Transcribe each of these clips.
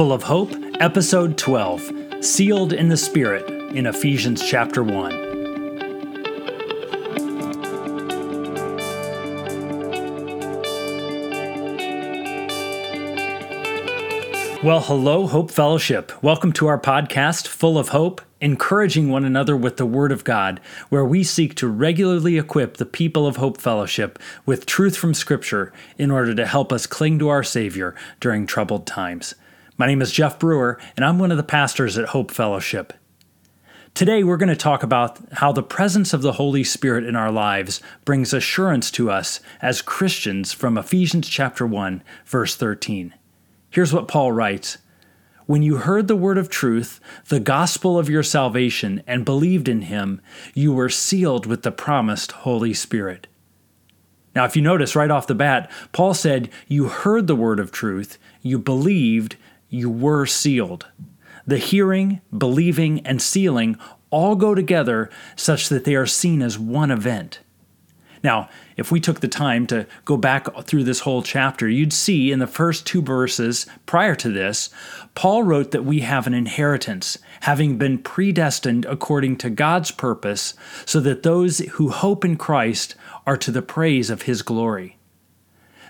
Full of Hope, Episode 12 Sealed in the Spirit in Ephesians chapter 1. Well, hello, Hope Fellowship. Welcome to our podcast, Full of Hope, encouraging one another with the Word of God, where we seek to regularly equip the people of Hope Fellowship with truth from Scripture in order to help us cling to our Savior during troubled times. My name is Jeff Brewer, and I'm one of the pastors at Hope Fellowship. Today, we're going to talk about how the presence of the Holy Spirit in our lives brings assurance to us as Christians from Ephesians chapter 1, verse 13. Here's what Paul writes When you heard the word of truth, the gospel of your salvation, and believed in him, you were sealed with the promised Holy Spirit. Now, if you notice right off the bat, Paul said, You heard the word of truth, you believed, you were sealed. The hearing, believing, and sealing all go together such that they are seen as one event. Now, if we took the time to go back through this whole chapter, you'd see in the first two verses prior to this, Paul wrote that we have an inheritance, having been predestined according to God's purpose, so that those who hope in Christ are to the praise of his glory.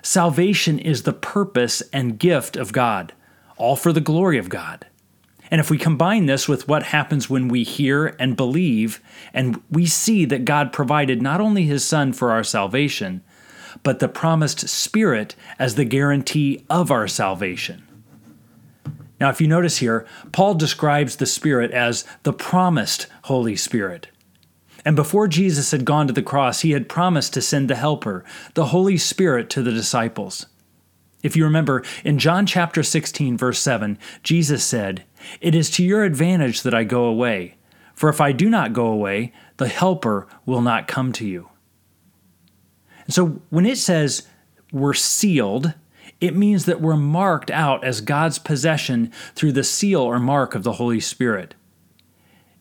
Salvation is the purpose and gift of God, all for the glory of God. And if we combine this with what happens when we hear and believe, and we see that God provided not only His Son for our salvation, but the promised Spirit as the guarantee of our salvation. Now, if you notice here, Paul describes the Spirit as the promised Holy Spirit. And before Jesus had gone to the cross, he had promised to send the Helper, the Holy Spirit, to the disciples. If you remember, in John chapter 16, verse 7, Jesus said, It is to your advantage that I go away, for if I do not go away, the Helper will not come to you. And so when it says we're sealed, it means that we're marked out as God's possession through the seal or mark of the Holy Spirit.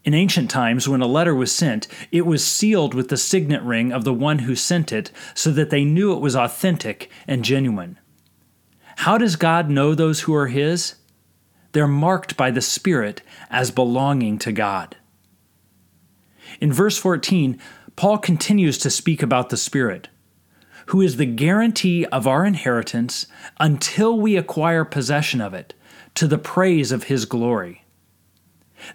In ancient times, when a letter was sent, it was sealed with the signet ring of the one who sent it so that they knew it was authentic and genuine. How does God know those who are His? They're marked by the Spirit as belonging to God. In verse 14, Paul continues to speak about the Spirit, who is the guarantee of our inheritance until we acquire possession of it, to the praise of His glory.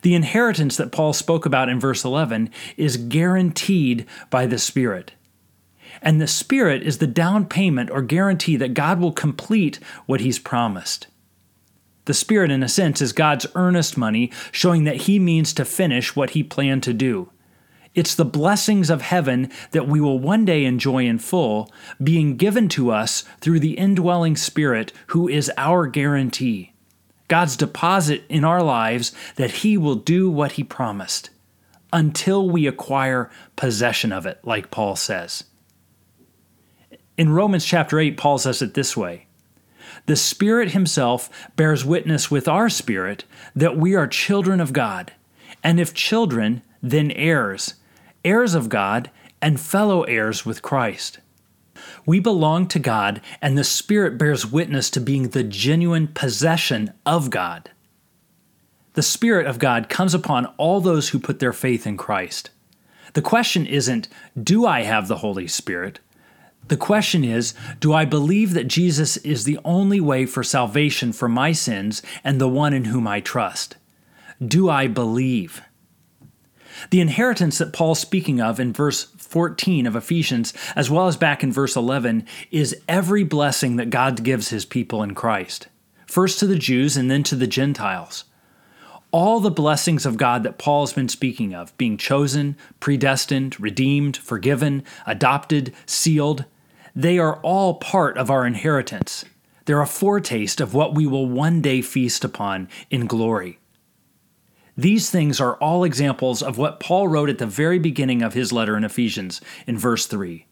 The inheritance that Paul spoke about in verse 11 is guaranteed by the Spirit. And the Spirit is the down payment or guarantee that God will complete what He's promised. The Spirit, in a sense, is God's earnest money, showing that He means to finish what He planned to do. It's the blessings of heaven that we will one day enjoy in full, being given to us through the indwelling Spirit, who is our guarantee. God's deposit in our lives that He will do what He promised until we acquire possession of it, like Paul says. In Romans chapter 8, Paul says it this way The Spirit Himself bears witness with our spirit that we are children of God, and if children, then heirs, heirs of God, and fellow heirs with Christ. We belong to God, and the Spirit bears witness to being the genuine possession of God. The Spirit of God comes upon all those who put their faith in Christ. The question isn't, do I have the Holy Spirit? The question is Do I believe that Jesus is the only way for salvation for my sins and the one in whom I trust? Do I believe? The inheritance that Paul's speaking of in verse 14 of Ephesians, as well as back in verse 11, is every blessing that God gives his people in Christ, first to the Jews and then to the Gentiles. All the blessings of God that Paul has been speaking of, being chosen, predestined, redeemed, forgiven, adopted, sealed, they are all part of our inheritance. They're a foretaste of what we will one day feast upon in glory. These things are all examples of what Paul wrote at the very beginning of his letter in Ephesians, in verse 3.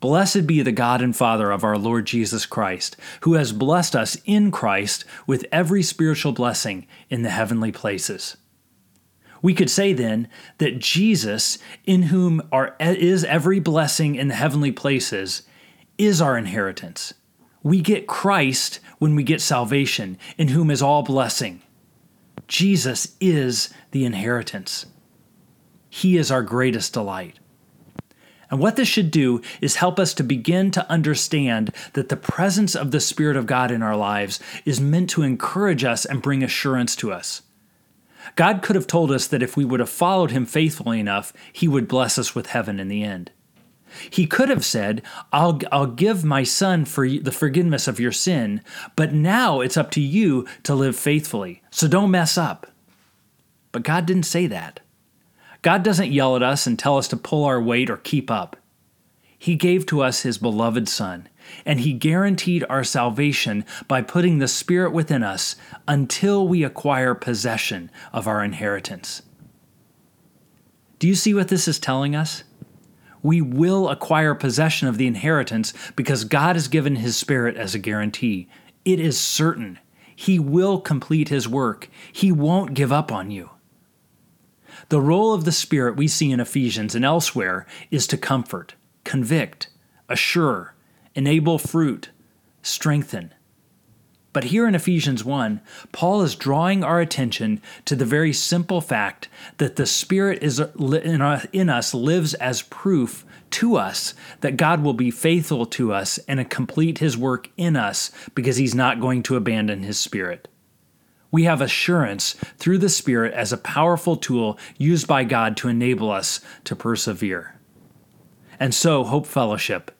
Blessed be the God and Father of our Lord Jesus Christ, who has blessed us in Christ with every spiritual blessing in the heavenly places. We could say then that Jesus, in whom are, is every blessing in the heavenly places, is our inheritance. We get Christ when we get salvation, in whom is all blessing. Jesus is the inheritance. He is our greatest delight. And what this should do is help us to begin to understand that the presence of the Spirit of God in our lives is meant to encourage us and bring assurance to us. God could have told us that if we would have followed Him faithfully enough, He would bless us with heaven in the end. He could have said, I'll, I'll give my son for the forgiveness of your sin, but now it's up to you to live faithfully, so don't mess up. But God didn't say that. God doesn't yell at us and tell us to pull our weight or keep up. He gave to us His beloved Son, and He guaranteed our salvation by putting the Spirit within us until we acquire possession of our inheritance. Do you see what this is telling us? We will acquire possession of the inheritance because God has given His Spirit as a guarantee. It is certain. He will complete His work, He won't give up on you. The role of the Spirit we see in Ephesians and elsewhere is to comfort, convict, assure, enable fruit, strengthen. But here in Ephesians 1, Paul is drawing our attention to the very simple fact that the Spirit is in us lives as proof to us that God will be faithful to us and complete his work in us because he's not going to abandon his Spirit. We have assurance through the Spirit as a powerful tool used by God to enable us to persevere. And so, Hope Fellowship,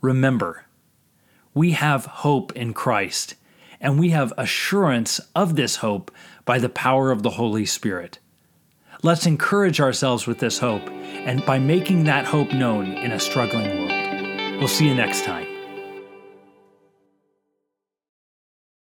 remember, we have hope in Christ, and we have assurance of this hope by the power of the Holy Spirit. Let's encourage ourselves with this hope and by making that hope known in a struggling world. We'll see you next time.